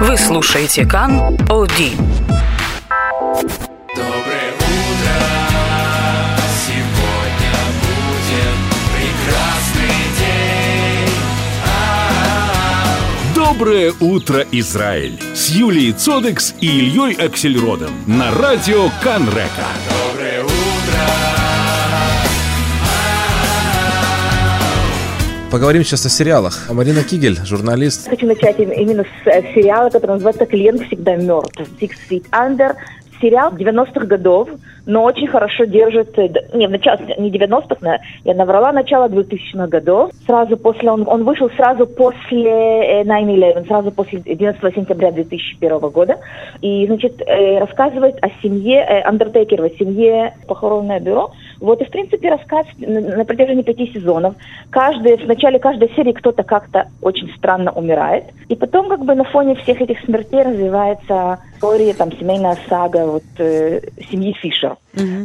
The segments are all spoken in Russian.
Вы слушаете Кан Оди. Доброе утро, сегодня будет прекрасный день. А-а-а. Доброе утро, Израиль! С Юлией Цодекс и Ильей Аксельродом на радио Канрека. Доброе Поговорим сейчас о сериалах. Марина Кигель, журналист. Хочу начать им- именно с э, сериала, который называется «Клиент всегда мертв». «Six Feet Under». Сериал 90-х годов, но очень хорошо держит... э, Не, в начале, не 90-х, на- я наврала, начало 2000-х годов. Сразу после... Он, он вышел сразу после э, 9-11, сразу после 11 сентября 2001 года. И, значит, э, рассказывает о семье э, Андертекерова, семье похоронное бюро. Вот, и, в принципе, рассказ на, протяжении пяти сезонов. Каждый, в начале каждой серии кто-то как-то очень странно умирает. И потом, как бы, на фоне всех этих смертей развивается история, там, семейная сага вот, э, семьи Фишер.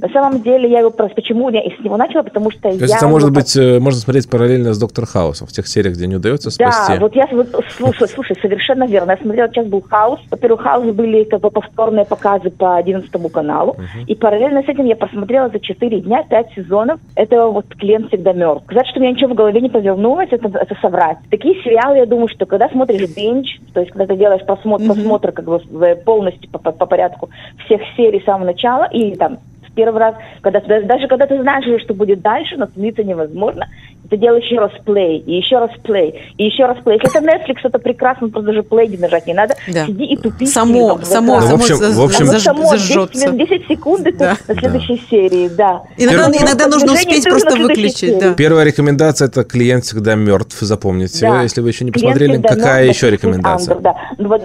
На самом деле, я его просто... Почему я с него начала? Потому что То есть я... это может его быть, э, можно смотреть параллельно с Доктор Хаусом в тех сериях, где не удается спасти. Да, вот я вот, слушай, слушай, совершенно верно. Я смотрела, сейчас был хаос. Во-первых, хаос были как бы повторные показы по 11 каналу. И параллельно с этим я посмотрела за 4 дня 5 сезонов этого вот клиент всегда мертв. Сказать, что у меня ничего в голове не повернулось, это, это соврать. Такие сериалы, я думаю, что когда смотришь бинж, то есть когда ты делаешь просмотр, просмотр как бы полностью по, по- по порядку всех серий с самого начала, или там первый раз, когда даже, когда ты знаешь что будет дальше, но остановиться невозможно, ты делаешь еще раз плей, и еще раз плей, и еще раз плей. Если это Netflix, это прекрасно, просто даже плей не нажать не надо. Да. Сиди и тупи. Само- там, само- экран. Ну, в общем- само в общем- заж- само зажжется. 10, 10 секунд Да. на следующей серии, да. Иногда, Первый- иногда нужно успеть просто выключить. Да. Первая рекомендация – это «Клиент всегда мертв», запомните. Да. Если вы еще не Клиент посмотрели, всегда какая мертв, еще рекомендация? Under, да. Ну, вот,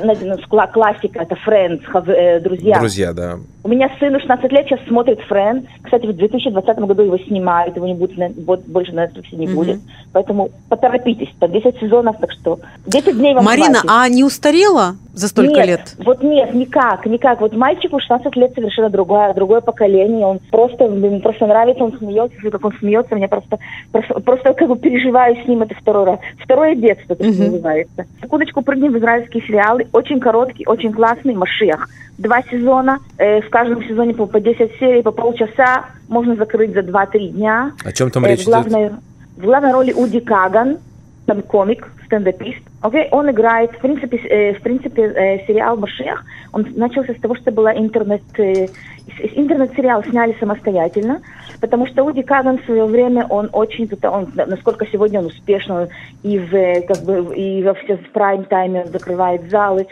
классика, это Friends, э, друзья. Друзья, да. У меня сыну 16 лет, сейчас смотрит Friends. Кстати, в 2020 году его снимают, его не будет, на- больше на Netflix не будет. Поэтому поторопитесь, по 10 сезонов, так что 10 дней вам Марина, хватит. а не устарела за столько нет, лет? Вот нет, никак, никак. Вот мальчику 16 лет совершенно другое, другое поколение. Он просто, ему просто нравится, он смеется, как он смеется, меня просто, просто, просто как бы переживаю с ним это второй раз. Второе детство, так Мгм. называется. Секундочку, прыгнем в израильские сериалы. Очень короткий, очень классный «Машиах». Два сезона, э, в каждом сезоне по, по 10 серий, по полчаса. Можно закрыть за 2-3 дня. О чем там Э, речь в идет? В главной роли Уди Каган, там комик, стендапист. Окей, он играет, в принципе, э, в принципе, э, сериал «Машех», он начался с того, что была интернет, э, интернет-сериал сняли самостоятельно, потому что Уди Каган в свое время, он очень, он, насколько сегодня он успешно, он и в, э, как бы, и во все в прайм-тайме он закрывает залы.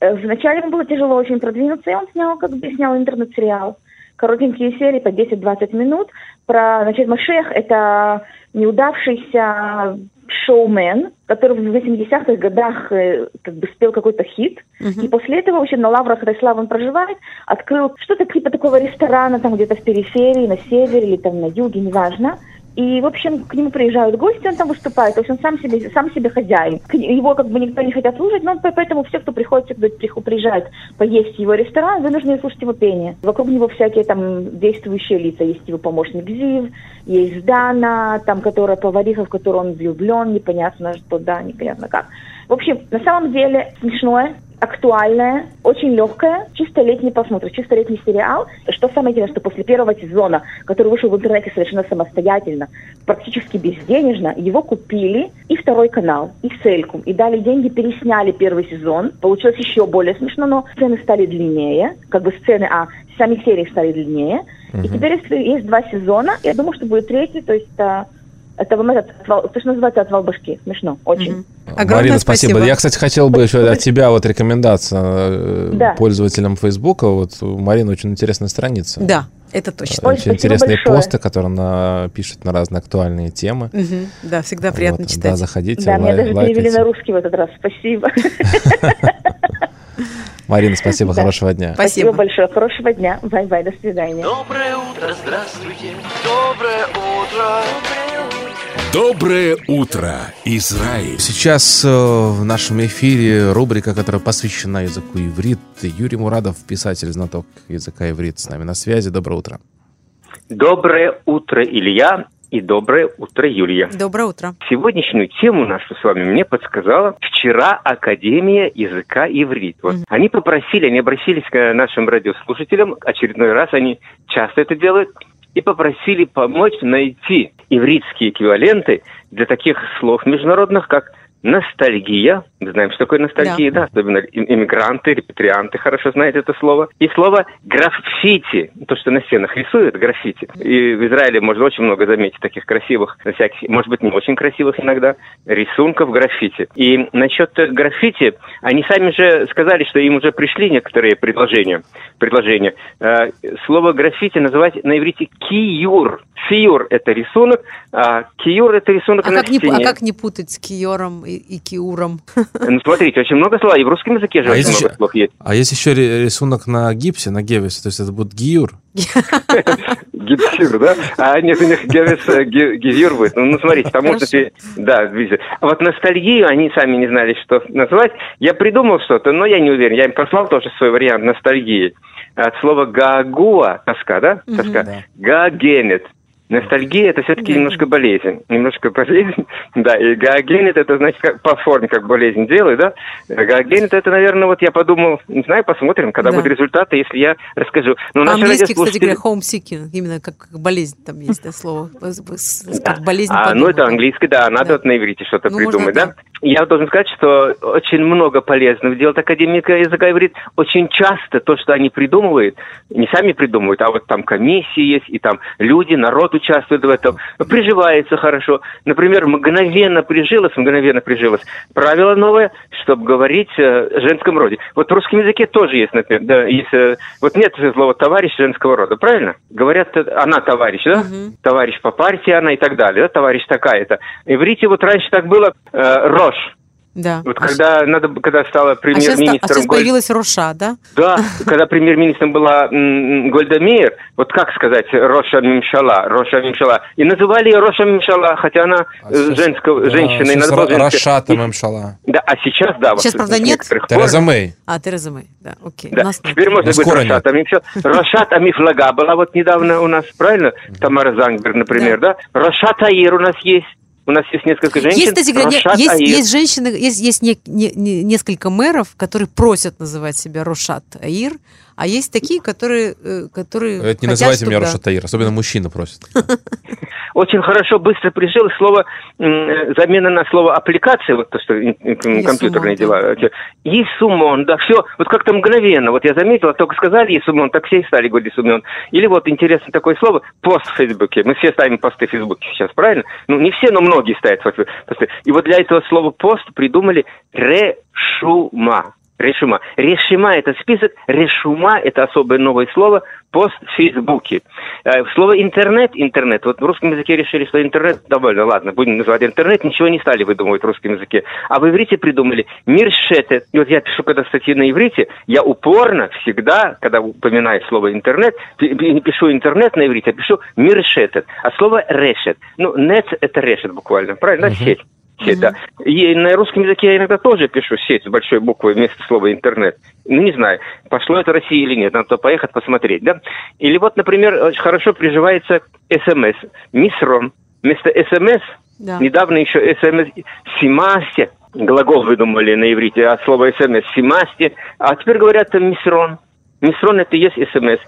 Э, Вначале ему было тяжело очень продвинуться, и он снял, как бы, снял интернет-сериал коротенькие серии по 10-20 минут. Про, значит, Машех – это неудавшийся шоумен, который в 80-х годах э, как бы спел какой-то хит, и после этого вообще на лаврах этой славы он проживает, открыл что-то типа такого ресторана там где-то в периферии, на севере или там на юге, неважно. И, в общем, к нему приезжают гости, он там выступает, то есть он сам себе, сам себе хозяин. Его как бы никто не хотят слушать, но поэтому все, кто приходит, всегда приху- приезжает поесть в его ресторан, вынуждены слушать его пение. Вокруг него всякие там действующие лица. Есть его помощник Зив, есть Дана, там, которая повариха, в которую он влюблен, непонятно что, да, непонятно как. В общем, на самом деле смешное, актуальное, очень легкое, чисто летний просмотр, чисто летний сериал. Что самое интересное, что после первого сезона, который вышел в интернете совершенно самостоятельно, практически безденежно, его купили и второй канал, и Селькум, и дали деньги, пересняли первый сезон. Получилось еще более смешно, но сцены стали длиннее, как бы сцены, а сами серии стали длиннее. И теперь есть, есть два сезона, я думаю, что будет третий, то есть это, вам этот, отвал- то, что называется отвал башки. Смешно, очень. Огромное Марина, спасибо. Я, кстати, хотел бы еще от тебя вот рекомендация э, Да. пользователям Фейсбука. Вот у Марины очень интересная страница. Да, это точно. Ой, Очень спасибо интересные большое. посты, которые она пишет на разные актуальные темы. Мгм. Да, всегда приятно Вот, читать. Да, заходите, Да, меня лай- даже перевели лайкайте. на русский в этот раз. Спасибо. Марина, спасибо, Да. хорошего дня. Спасибо. большое. Хорошего дня. Bye-bye. До свидания. Доброе утро, здравствуйте. Доброе утро. Доброе утро, Израиль! Сейчас э, в нашем эфире рубрика, которая посвящена языку иврит. Юрий Мурадов, писатель, знаток языка иврит, с нами на связи. Доброе утро. Доброе утро, Илья. и доброе утро, Юлия. Доброе утро. Сегодняшнюю тему нашу с вами мне подсказала вчера Академия языка иврит. Вот. Мгм. Они попросили, они обратились к нашим радиослушателям, очередной раз они часто это делают, и попросили помочь найти ивритские эквиваленты для таких слов международных, как ностальгия. Мы знаем, что такое ностальгия, да, особенно и- иммигранты, репатрианты хорошо знают это слово. И слово граффити, то, что на стенах рисуют, граффити. И в Израиле можно очень много заметить таких красивых, всяких, может быть, не очень красивых иногда, рисунков граффити. И насчет граффити, они сами же сказали, что им уже пришли некоторые предложения. предложения. Э, Слово граффити называть на иврите киюр. Фиюр – это рисунок, а киюр – это рисунок А на как, не, стене. а как не путать с Киором и, и Киуром? Ну, смотрите, очень много слов. И в русском языке же А очень есть много еще- слов есть. А есть еще рисунок на гипсе, на гевисе, то есть это будет гиюр. Гипсир, да? А нет, у них гевис, э, гевир будет. Ну, ну, смотрите, там можно... Да, видите. А вот ностальгию они сами не знали, что назвать. Я придумал что-то, но я не уверен. Я им послал тоже свой вариант ностальгии. От слова гагуа, тоска, да? Тоска. Да. Гагенет. Ностальгия это все-таки немножко болезнь. Немножко болезнь. Да, и гагенет это значит как по форме как болезнь делает, да? Гагенет это, наверное, вот я подумал, не знаю, посмотрим, когда Да. будут результаты, если я расскажу. Но По-английски, кстати радиослушатели- говоря, homesick, именно как, как болезнь там есть, да, слово. С- Как болезнь А, ну, это английский, да, надо Да. вот на иврите что-то Ну, можно придумать, да? так. Я должен сказать, что очень много полезного делает академика языка иврит. Очень часто то, что они придумывают, не сами придумывают, а вот там комиссии есть, и там люди, народ участвует в этом, приживается хорошо. Например, мгновенно прижилось, мгновенно прижилось. Правило новое, чтобы говорить э, в женском роде. Вот в русском языке тоже есть, например, да, есть, э, вот нет слова товарищ женского рода, правильно? Говорят, э, она товарищ, да? Мгм. товарищ по партии она и так далее, да, товарищ такая-то. Иврите вот раньше так было э, Рош. Да. Вот А когда надо, когда стала А сейчас, а премьер-министром сейчас Голь- появилась Роша, да? Да, когда премьер-министром была Меир, вот как сказать Роша Мимшала, Роша Мимшала. И называли ее Роша Мимшала, хотя она А э, сейчас- женского, да, женщина. и сейчас надо было И- Мемшала. Да, а сейчас, да. вот Сейчас, правда, нет? Тереза Мэй. А, Тереза Мэй, да, окей. Да. Теперь можно Ну, говорить скоро Рошат Амифшал. Рошат Амифлага была вот недавно у нас, правильно? Тамара Зангберг, например, да? Рошат Аир у нас есть. У нас есть несколько женщин. Есть, кстати Рошат есть, Аир. есть женщины, есть, есть не- не- не- несколько мэров, которые просят называть себя Рошат Аир, а есть такие, которые, э, которые Это не хотят, называйте меня чтобы, да. Рашатаир, особенно мужчина просит. Очень хорошо, быстро прижилось слово, м, замена на слово аппликация, вот то, что компьютерные дела. Исумон, да, все, вот как-то мгновенно. Вот я заметил, только сказали Исумон, так все и стали говорить Исумон. Или вот интересно такое слово, пост в Фейсбуке. Мы все ставим посты в Фейсбуке сейчас, правильно? Ну, не все, но многие ставят посты. И вот для этого слова пост придумали решума. Решума. Решима – это список, решума – это особое новое слово, пост в Фейсбуке. Э, Слово интернет, интернет, вот в русском языке решили, что интернет, довольно, ладно, будем называть интернет, ничего не стали выдумывать в русском языке. А в иврите придумали миршетет. И вот я пишу когда статьи на иврите, я упорно всегда, когда упоминаю слово интернет, не пишу интернет на иврите, а пишу миршетет. А слово решет, ну, нет – это решет буквально, правильно, сеть. Сеть, да. И на русском языке я иногда тоже пишу сеть с большой буквы вместо слова интернет. Ну, не знаю, пошло это России или нет, надо поехать посмотреть, да. Или вот, например, очень хорошо приживается СМС. מסרון. Вместо СМС, Да. недавно еще СМС סימסתי, глагол выдумали на иврите, от слова СМС סימסתי, а теперь говорят מסרון. מסרון это и есть СМС.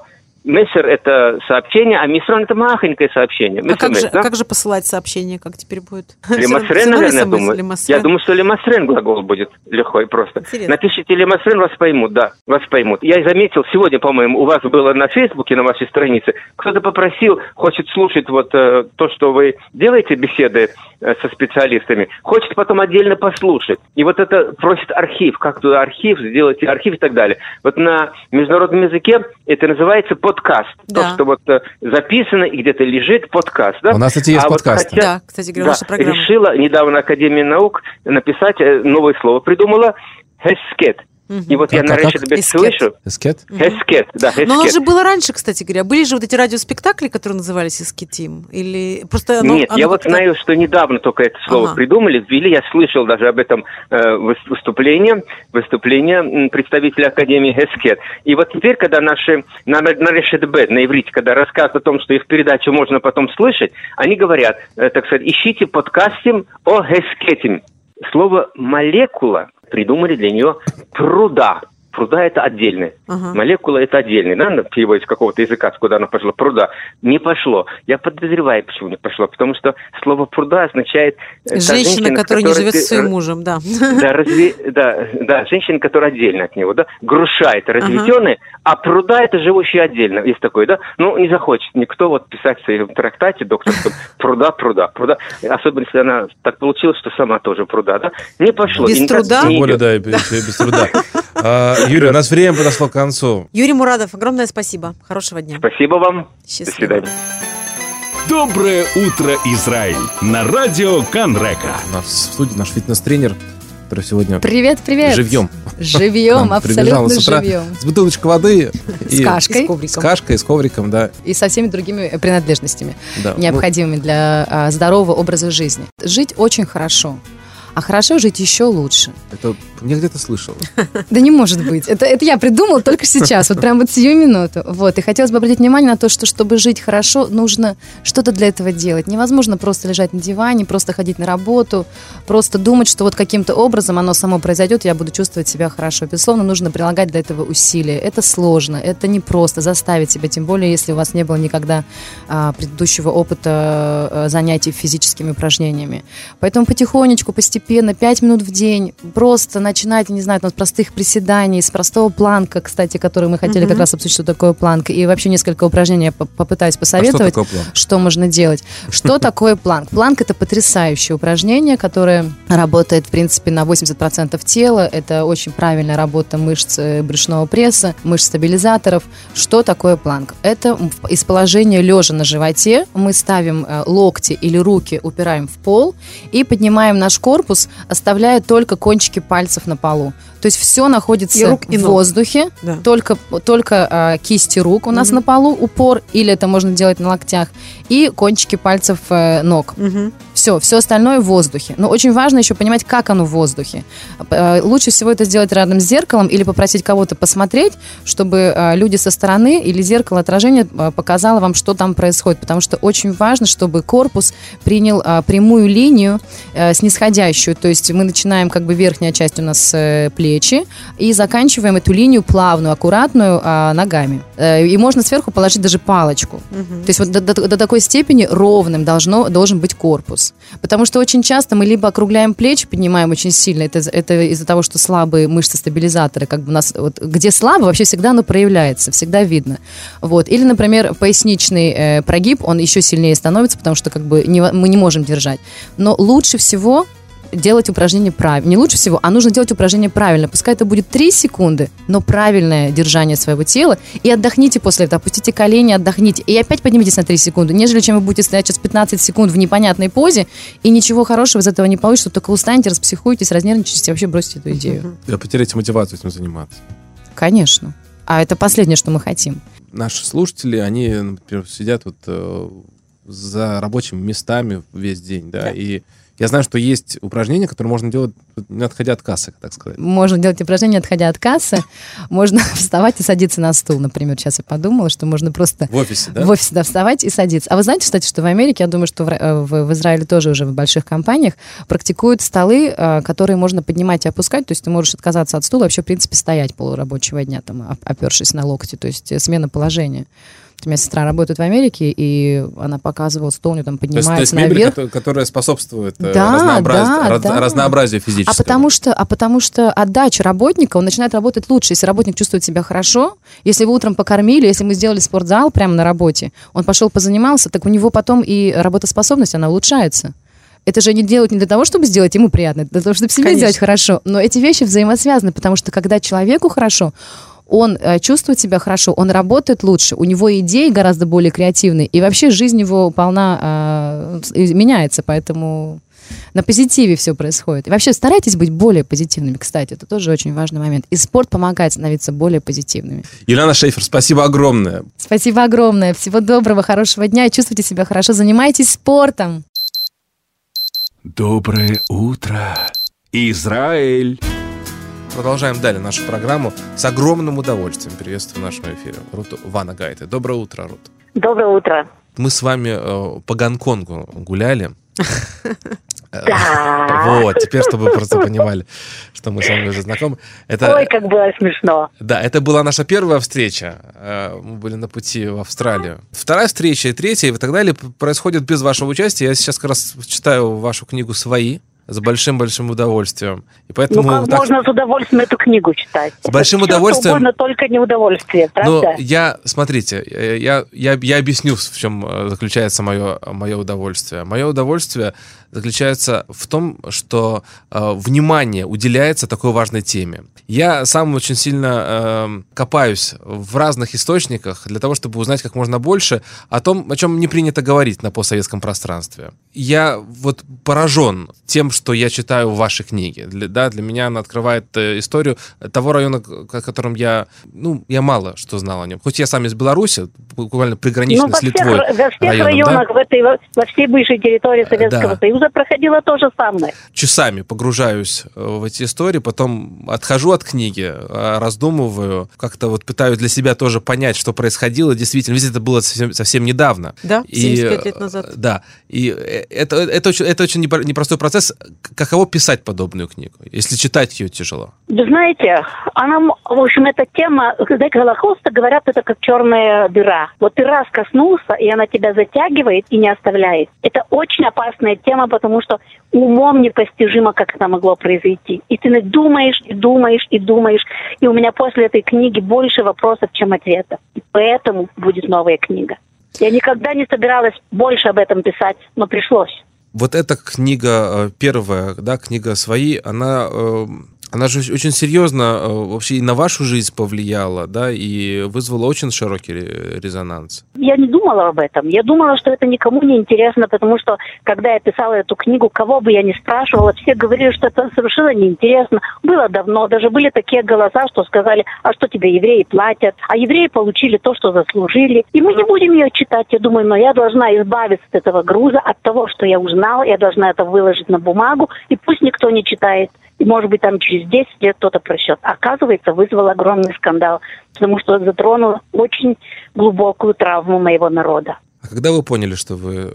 מסר – это сообщение, а מסרון – это махонькое сообщение. А как же, да? как же посылать сообщение, как теперь будет? Лемасрен, наверное, я думаю. лемасрен. Я думаю, что лемасрен глагол будет легко и просто. Интересно. Напишите лемасрен, вас поймут, да, вас поймут. Я заметил, сегодня, по-моему, у вас было на Фейсбуке, на вашей странице, кто-то попросил, хочет слушать вот э, то, что вы делаете, беседы э, со специалистами, хочет потом отдельно послушать. И вот это просит архив, как туда архив, сделайте архив и так далее. Вот на международном языке это называется подкаст. Да. То, что вот э, записано и где-то лежит подкаст, да? У нас, кстати, есть А вот подкасты. хотя- Да, кстати говоря, да, наша программа. решила недавно Академия наук написать э, новое слово. Придумала хескет. И вот я Как- на как- Решетбет Эскет. слышу. Эскет? Эскет, да, Но оно эскет. же было раньше, кстати говоря. Были же вот эти радиоспектакли, которые назывались «Эскетим». Или просто оно- Нет, оно я вот знаю, что недавно только это слово Ага. придумали, ввели. Я слышал даже об этом э, выступление м, представителя Академии Эскет. И вот теперь, когда наши на, на Решетбет, на иврите, когда рассказывают о том, что их передачу можно потом слышать, они говорят, э, так сказать, ищите подкастим о Эскетим. Слово молекула придумали для нее пруда. Пруда это отдельное. Ага. Молекула это отдельный, да, переводе с какого-то языка, куда она пошла, пруда. Не пошло. Я подозреваю, почему не пошло. Потому что слово пруда означает... э, Женщина, с которая не живет ты, со своим э, мужем, да. Да, разве, да, да, женщина, которая отдельно от него, да. Груша это разведенная, а пруда это живущий отдельно. Есть такой, да. Ну, не захочет никто вот писать в своем трактате докторском пруда, пруда, пруда. Особенно, если она так получилось, что сама тоже пруда, да. Не пошло. Без труда? не Тем более, да, без, без труда. А, Юрий, у нас время подошло к концу. Юрий Мурадов, огромное спасибо. Хорошего дня. Спасибо вам. До Счастливо. свидания. Доброе утро, Израиль! На радио Канрека. У нас в студии наш фитнес-тренер, который сегодня Привет, привет. живьем. Живьем, абсолютно с утра живьем. С бутылочкой воды. С и- кашкой с ковриком. С кашкой, с ковриком, да. и со всеми другими принадлежностями, да. необходимыми для а, здорового образа жизни. Жить очень хорошо. А хорошо жить еще лучше. Ну, это я где-то слышал. Да не может быть. Это, это я придумала только сейчас, вот прям вот сию минуту. Вот. И хотелось бы обратить внимание на то, что чтобы жить хорошо, нужно что-то для этого делать. Невозможно просто лежать на диване, просто ходить на работу, просто думать, что вот каким-то образом оно само произойдет, я буду чувствовать себя хорошо. Безусловно, нужно прилагать для этого усилия. Это сложно, это непросто заставить себя, тем более, если у вас не было никогда а, предыдущего опыта а, занятий физическими упражнениями. Поэтому потихонечку, постепенно, 5 минут в день, просто начинайте, не знаю, с простых приседаний, с простого планка, кстати, который мы хотели как раз обсудить, что такое планка, и вообще несколько упражнений я по- попытаюсь А что посоветовать такое план? что можно делать. Что такое планк? Планк это потрясающее упражнение, которое работает, в принципе, на 80% тела. Это очень правильная работа мышц э, брюшного пресса, мышц стабилизаторов. Что такое планк? Это из положения лежа на животе мы ставим э, локти или руки, упираем в пол и поднимаем наш корпус, оставляя только кончики пальцев на полу. То есть все находится И рук, и в воздухе, Да. только, только а, кисти рук у нас Мгм. на полу, упор, или это можно делать на локтях, и кончики пальцев э, ног. Мгм. Все, все остальное в воздухе. Но очень важно еще понимать, как оно в воздухе. Э, Лучше всего это сделать рядом с зеркалом или попросить кого-то посмотреть, чтобы э, люди со стороны или зеркало отражения э, показало вам, что там происходит. Потому что очень важно, чтобы корпус принял прямую линию снисходящую. То есть мы начинаем, как бы верхняя часть у нас плечи, и заканчиваем эту линию плавную, аккуратную а, ногами. И можно сверху положить даже палочку. То есть вот до, до- до такой степени ровным должно, должен быть корпус. Потому что очень часто мы либо округляем плечи, поднимаем очень сильно, это, это из-за того, что слабые мышцы-стабилизаторы, как бы у нас, вот, где слабо, вообще всегда оно проявляется, всегда видно. Вот. Или, например, поясничный э, прогиб, он еще сильнее становится, потому что как бы не, мы не можем держать. Но лучше всего делать упражнение правильно. Не лучше всего, а нужно делать упражнение правильно. Пускай это будет 3 секунды, но правильное держание своего тела. И отдохните после этого. Опустите колени, отдохните. И опять поднимитесь на 3 секунды. Нежели чем вы будете стоять сейчас 15 секунд в непонятной позе, и ничего хорошего из этого не получится, только устанете, распсихуетесь, разнервничаетесь и вообще бросите эту идею. Да, потеряете мотивацию этим заниматься. Конечно. А это последнее, что мы хотим. Наши слушатели, они, например, сидят вот э, за рабочими местами весь день, да, и я знаю, что есть упражнения, которые можно делать, не отходя от кассы, так сказать. Можно делать упражнения, отходя от кассы. Можно вставать и садиться на стул, например. Сейчас я подумала, что можно просто В офисе, да? в офисе да, вставать и садиться. А вы знаете, кстати, что в Америке, я думаю, что в, э, в- в Израиле тоже уже в больших компаниях практикуют столы, э, которые можно поднимать и опускать. То есть ты можешь отказаться от стула, вообще, в принципе, стоять полурабочего дня, там, оп- опершись на локти. То есть э, смена положения. У меня сестра работает в Америке, и она показывала стол, у нее там То есть, то есть поднимается мебель, наверх. кото- которая способствует э, Да, разнообраз- да, раз- да. разнообразию А физического. потому что, а потому что отдача работника, он начинает работать лучше. Если работник чувствует себя хорошо, если вы утром покормили, если мы сделали спортзал прямо на работе, он пошел позанимался, так у него потом и работоспособность, она улучшается. Это же не делают не для того, чтобы сделать ему приятно, для того, чтобы себе Конечно. сделать хорошо. Но эти вещи взаимосвязаны, потому что когда человеку хорошо, он э, чувствует себя хорошо, он работает лучше, у него идеи гораздо более креативные, и вообще жизнь его полна, э, меняется, поэтому на позитиве все происходит. И вообще старайтесь быть более позитивными, кстати, это тоже очень важный момент. И спорт помогает становиться более позитивными. Юлиана Шейфер, спасибо огромное. Спасибо огромное, всего доброго, хорошего дня чувствуйте себя хорошо, занимайтесь спортом. Доброе утро, Израиль! Продолжаем далее нашу программу. С огромным удовольствием приветствую в нашем эфире Руту Вана Гайты. Доброе утро, Рут. Доброе утро. Мы с вами э, по Гонконгу гуляли. Да. Вот, теперь, чтобы вы просто понимали, что мы с вами уже знакомы. Это, Ой, как было смешно. Да, это была наша первая встреча. Э, Мы были на пути в Австралию. Вторая встреча и третья и так далее происходят без вашего участия. Я сейчас как раз читаю вашу книгу «Свои» с большим-большим удовольствием. И поэтому ну как так- можно с удовольствием эту книгу читать? С большим Это всё, что удовольствием. угодно, только не удовольствие, Но правда? я, смотрите, я, я, я объясню, в чем э, заключается мое, мое удовольствие. Мое удовольствие заключается в том, что э, внимание уделяется такой важной теме. Я сам очень сильно э, копаюсь в разных источниках для того, чтобы узнать как можно больше о том, о чем не принято говорить на постсоветском пространстве. Я вот поражен тем, что я читаю в вашей книге. Для, да, для меня она открывает э, историю того района, о котором я, ну, я мало что знал о нем. Хоть я сам из Беларуси, буквально приграничный ну, во с всех, Литвой во всех районом, да? районах, в этой, во, во всей бывшей территории Советского да. Союза проходило то же самое. часами погружаюсь э, в эти истории, потом отхожу от книги, э, раздумываю, как-то вот пытаюсь для себя тоже понять, что происходило. Действительно, ведь это было совсем, совсем недавно. Да, И, 75 лет э, назад. Да, и э, это, это, очень, это очень непро- непростой процесс. Каково писать подобную книгу, если читать ее тяжело? Вы знаете, она, в общем, эта тема, когда Голохоста говорят, это как черная дыра. Вот ты раз коснулся, и она тебя затягивает и не оставляет. Это очень опасная тема, потому что умом непостижимо, как это могло произойти. И ты думаешь, и думаешь, и думаешь. И у меня после этой книги больше вопросов, чем ответов. И поэтому будет новая книга. Я никогда не собиралась больше об этом писать, но пришлось. Вот эта книга э, первая, да, книга свои, она, э, она же очень серьезно э, вообще и на вашу жизнь повлияла, да, и вызвала очень широкий ре- резонанс. Я не думала об этом. Я думала, что это никому не интересно, потому что, когда я писала эту книгу, кого бы я ни спрашивала, все говорили, что это совершенно неинтересно. Было давно, даже были такие голоса, что сказали, а что тебе евреи платят? А евреи получили то, что заслужили. И мы не будем ее читать. Я думаю, но я должна избавиться от этого груза, от того, что я узнала. Я должна это выложить на бумагу, и пусть никто не читает. И, может быть, там через 10 лет кто-то прочтет. Оказывается, вызвал огромный скандал, потому что затронул очень глубокую травму моего народа. А когда вы поняли, что вы э,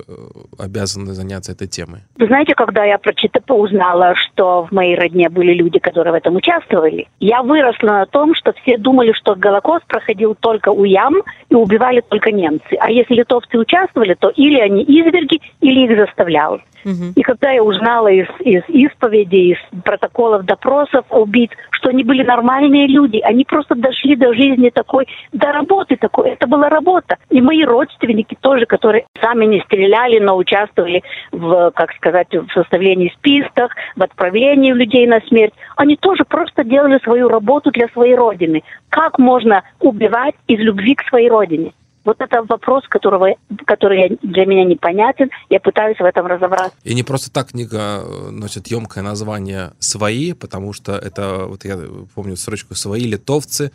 обязаны заняться этой темой? Вы знаете, когда я прочитала, узнала, что в моей родне были люди, которые в этом участвовали, я выросла на том, что все думали, что Голокост проходил только у ям и убивали только немцы. А если литовцы участвовали, то или они изверги, или их заставляли. Мгм. И когда я узнала из, из исповедей, из протоколов допросов убийц, что они были нормальные люди, они просто дошли до жизни такой, до работы такой, это была работа. И мои родственники тоже, которые сами не стреляли, но участвовали в, как сказать, в составлении списков, в отправлении людей на смерть, они тоже просто делали свою работу для своей родины. Как можно убивать из любви к своей родине? Вот это вопрос, которого, который для меня непонятен. Я пытаюсь в этом разобраться. И не просто так книга э, носит емкое название «Свои», потому что это, вот я помню строчку «Свои литовцы»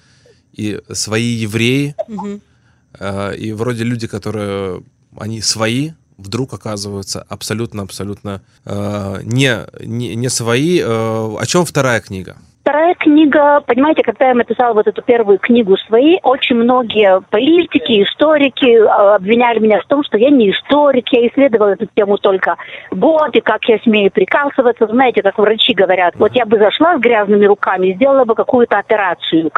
и «Свои евреи». Мгм. Э, И вроде люди, которые, они свои, вдруг оказываются абсолютно-абсолютно э, не, не, не свои. Э, О чем вторая книга? Вторая книга, понимаете, когда я написала вот эту первую книгу свои, очень многие политики, историки э, обвиняли меня в том, что я не историк, я исследовала эту тему только год, и как я смею прикасываться, знаете, как врачи говорят, вот я бы зашла с грязными руками сделала бы какую-то операцию,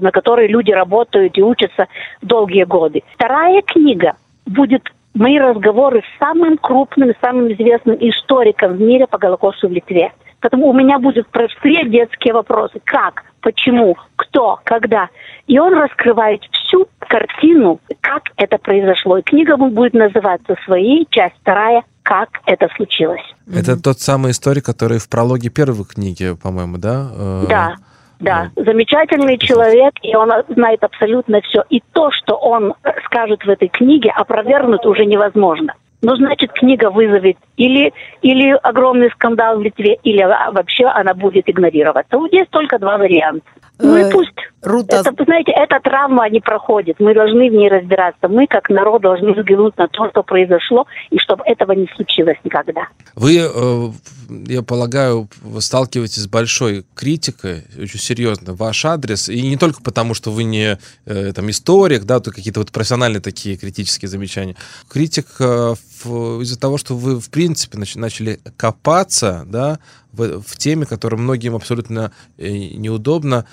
на которой люди работают и учатся долгие годы. Вторая книга будет мои разговоры с самым крупным, самым известным историком в мире по Голокосту в Литве. Поэтому у меня будут простые детские вопросы. Как? Почему? Кто? Когда? И он раскрывает всю картину, как это произошло. И книга будет называться «Свои», часть вторая «Как это случилось». Это тот самый историк, который в прологе первой книги, по-моему, да? Э, Да, да. Замечательный человек, и он знает абсолютно все. И то, что он скажет в этой книге, опровергнуть уже невозможно. Ну, значит, книга вызовет или, или огромный скандал в Литве, или вообще она будет игнорироваться. Вот Есть только два варианта. Ну Э, и пусть. Рута, Это, вы знаете, эта травма не проходит. Мы должны в ней разбираться. Мы, как народ, должны взглянуть на то, что произошло, и чтобы этого не случилось никогда. Вы, э, я полагаю, сталкиваетесь с большой критикой, очень серьезно, ваш адрес, и не только потому, что вы не э, там историк, да, то какие-то вот профессиональные такие критические замечания. Критика в- из-за того, что вы, в принципе, нач- начали копаться, да, в, в теме, которая многим абсолютно э, неудобна, Ам,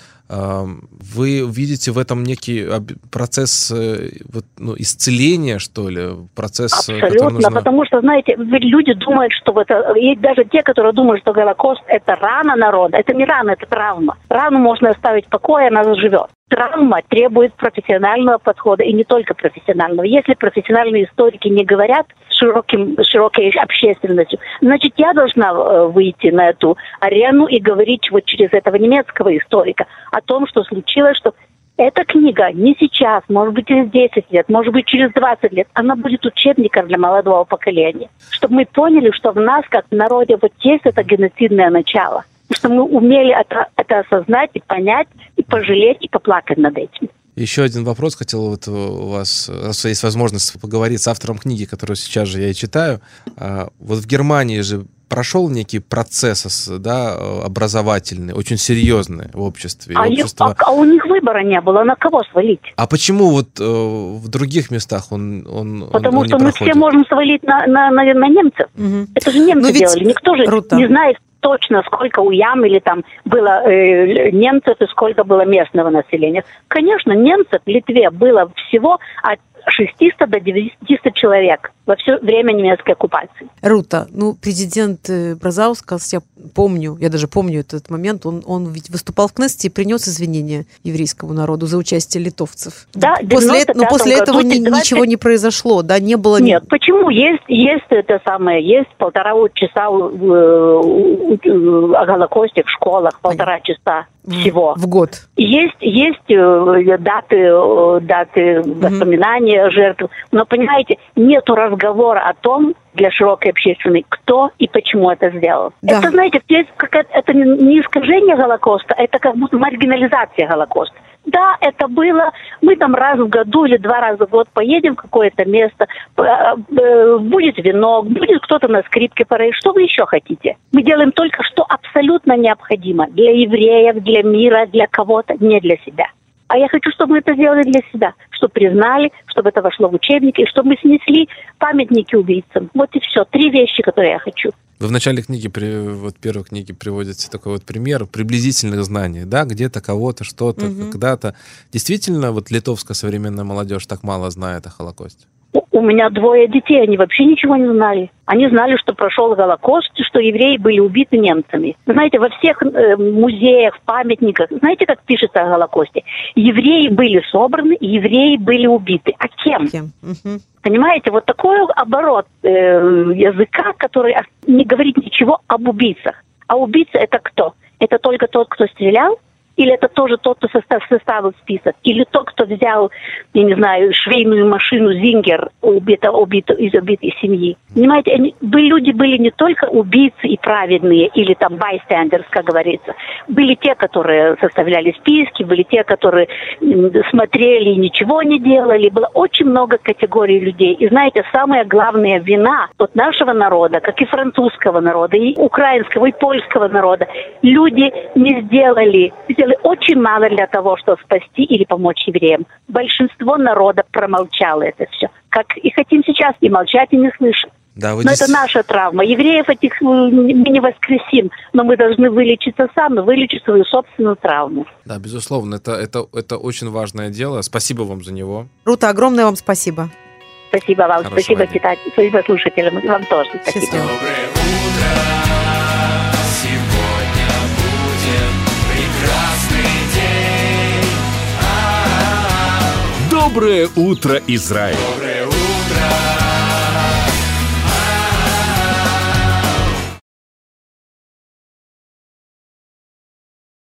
вы видите в этом некий процесс э, вот, ну, исцеления, что ли, процесс, э, Абсолютно, нужно... потому что, знаете, люди думают, что вот это, и даже те, которые думают, что Голокост – это рана народа, это не рана, это травма. Рану можно оставить в покое, она заживет. Травма требует профессионального подхода, и не только профессионального. Если профессиональные историки не говорят широким, широкой общественностью, значит, я должна э, выйти на эту арену и говорить вот через этого немецкого историка о том, что случилось, что эта книга не сейчас, может быть, через 10 лет, может быть, через 20 лет, она будет учебником для молодого поколения. Чтобы мы поняли, что в нас, как в народе, вот есть это геноцидное начало. Что мы умели это, это осознать и понять, и пожалеть, и поплакать над этим. Еще один вопрос хотел вот у вас, раз есть возможность поговорить с автором книги, которую сейчас же я и читаю. А, Вот в Германии же прошел некий процесс да, образовательный, очень серьезный в обществе. А, общество- а- а у них выбора не было, на кого свалить? А почему вот э, в других местах он, он, он- Потому он не что мы проходит? все можем свалить на, на, на, на немцев. Мгм. Это же немцы Ну ведь, делали. Никто же Рута. не знает точно, сколько у ям или там было э, немцев и сколько было местного населения. Конечно, немцев в Литве было всего от 600 до 900 человек во все время немецкой оккупации. Рута, ну, президент э, Бразаускас, я помню, я даже помню этот момент, он, он ведь выступал в Кнессете и принес извинения еврейскому народу за участие литовцев. Да, после, но 95-м после этого году, ни- 20 ничего не произошло, да, не было... Нет, почему? Есть, есть это самое, есть полтора часа э, у- у- о Голокосте в школах, полтора часа всего. В год. Есть, есть э, даты, э, воспоминания жертв, но, понимаете, нету разговора о том для широкой общественной, кто и почему это сделал. Да. Это, знаете, это не не искажение Голокоста, это как будто маргинализация Голокоста. Да, это было. Мы там раз в году или два раза в год поедем в какое-то место, э, э, будет вино, будет кто-то на скрипке поет. Что вы еще хотите? Мы делаем только, что абсолютно необходимо для евреев, для мира, для кого-то, не для себя. А я хочу, чтобы мы это сделали для себя, чтобы признали, чтобы это вошло в учебники, и чтобы мы снесли памятники убийцам. Вот и все. Три вещи, которые я хочу. Вы в начале книги, при, вот первой книги приводите такой вот пример приблизительных знаний, да, где-то кого-то, что-то, Мгм. когда-то. Действительно, вот литовская современная молодежь так мало знает о Холокосте? У меня двое детей, они вообще ничего не знали. Они знали, что прошел Голокост, что евреи были убиты немцами. Знаете, во всех э, музеях, памятниках, знаете, как пишется о Голокосте? Евреи были собраны, евреи были убиты. А кем? Кем? Мгм. Понимаете, вот такой оборот э, языка, который не говорит ничего об убийцах. А убийца это кто? Это только тот, кто стрелял? Или это тоже тот, кто состав, составил список? Или тот, кто взял, я не знаю, швейную машину Зингер убита, убита, из убитой семьи? Понимаете, они, бы- люди были не только убийцы и праведные, или там bystanders, как говорится. Были те, которые составляли списки, были те, которые смотрели и ничего не делали. Было очень много категорий людей. И знаете, самая главная вина от нашего народа, как и французского народа, и украинского, и польского народа, люди не сделали, сделали очень мало для того, чтобы спасти или помочь евреям. Большинство народа промолчало это все. Как и хотим сейчас и молчать, и не слышать. Да, вы Но это дес- наша травма. Евреев этих э, мы не воскресим, но мы должны вылечиться сами, вылечить свою собственную травму. Да, безусловно, это, это, это очень важное дело. Спасибо вам за него. Рута, огромное вам спасибо. Спасибо вам, Хорошего спасибо дня. читателям, спасибо слушателям, вам тоже. Спасибо. Доброе утро. Доброе утро, Израиль!